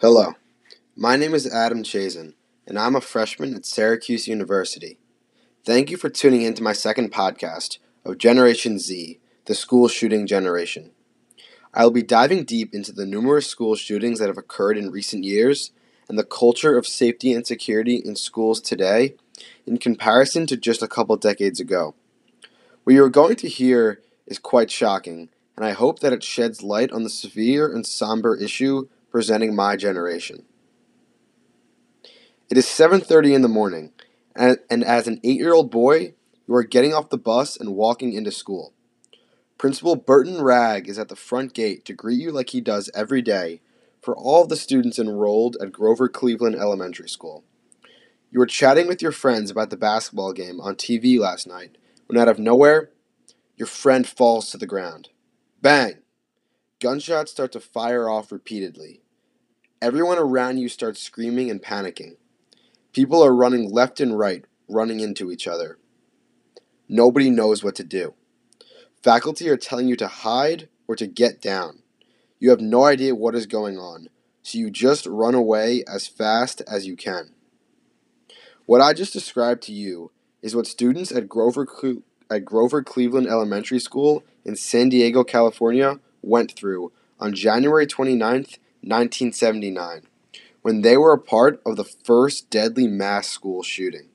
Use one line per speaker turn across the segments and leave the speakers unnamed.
Hello, my name is Adam Chazen, and I'm a freshman at Syracuse University. Thank you for tuning in to my second podcast of Generation Z, the school shooting generation. I will be diving deep into the numerous school shootings that have occurred in recent years and the culture of safety and security in schools today in comparison to just a couple decades ago. What you are going to hear is quite shocking, and I hope that it sheds light on the severe and somber issue presenting my generation. It is 7:30 in the morning, and, and as an 8-year-old boy, you are getting off the bus and walking into school. Principal Burton Wragg is at the front gate to greet you like he does every day for all the students enrolled at Grover Cleveland Elementary School. You were chatting with your friends about the basketball game on TV last night when out of nowhere, your friend falls to the ground. Bang! Gunshots start to fire off repeatedly. Everyone around you starts screaming and panicking. People are running left and right, running into each other. Nobody knows what to do. Faculty are telling you to hide or to get down. You have no idea what is going on, so you just run away as fast as you can. What I just described to you is what students at Grover, at Grover Cleveland Elementary School in San Diego, California went through on January 29th, 1979, when they were a part of the first deadly mass school shooting.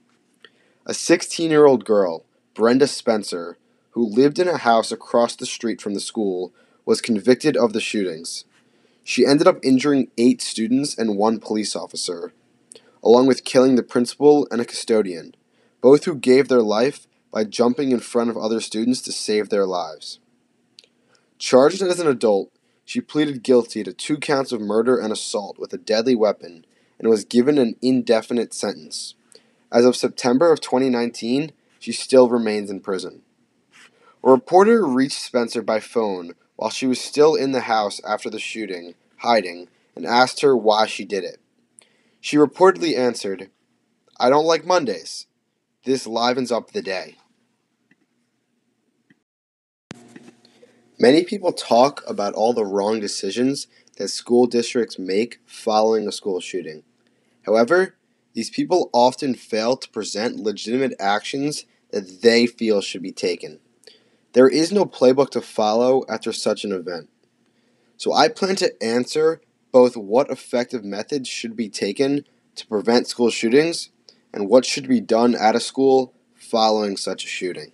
A 16 year old girl, Brenda Spencer, who lived in a house across the street from the school, was convicted of the shootings. She ended up injuring eight students and one police officer, along with killing the principal and a custodian, both who gave their life by jumping in front of other students to save their lives. Charged as an adult, she pleaded guilty to two counts of murder and assault with a deadly weapon and was given an indefinite sentence. As of September of 2019, she still remains in prison. A reporter reached Spencer by phone while she was still in the house after the shooting, hiding, and asked her why she did it. She reportedly answered, I don't like Mondays. This livens up the day. Many people talk about all the wrong decisions that school districts make following a school shooting. However, these people often fail to present legitimate actions that they feel should be taken. There is no playbook to follow after such an event. So I plan to answer both what effective methods should be taken to prevent school shootings and what should be done at a school following such a shooting.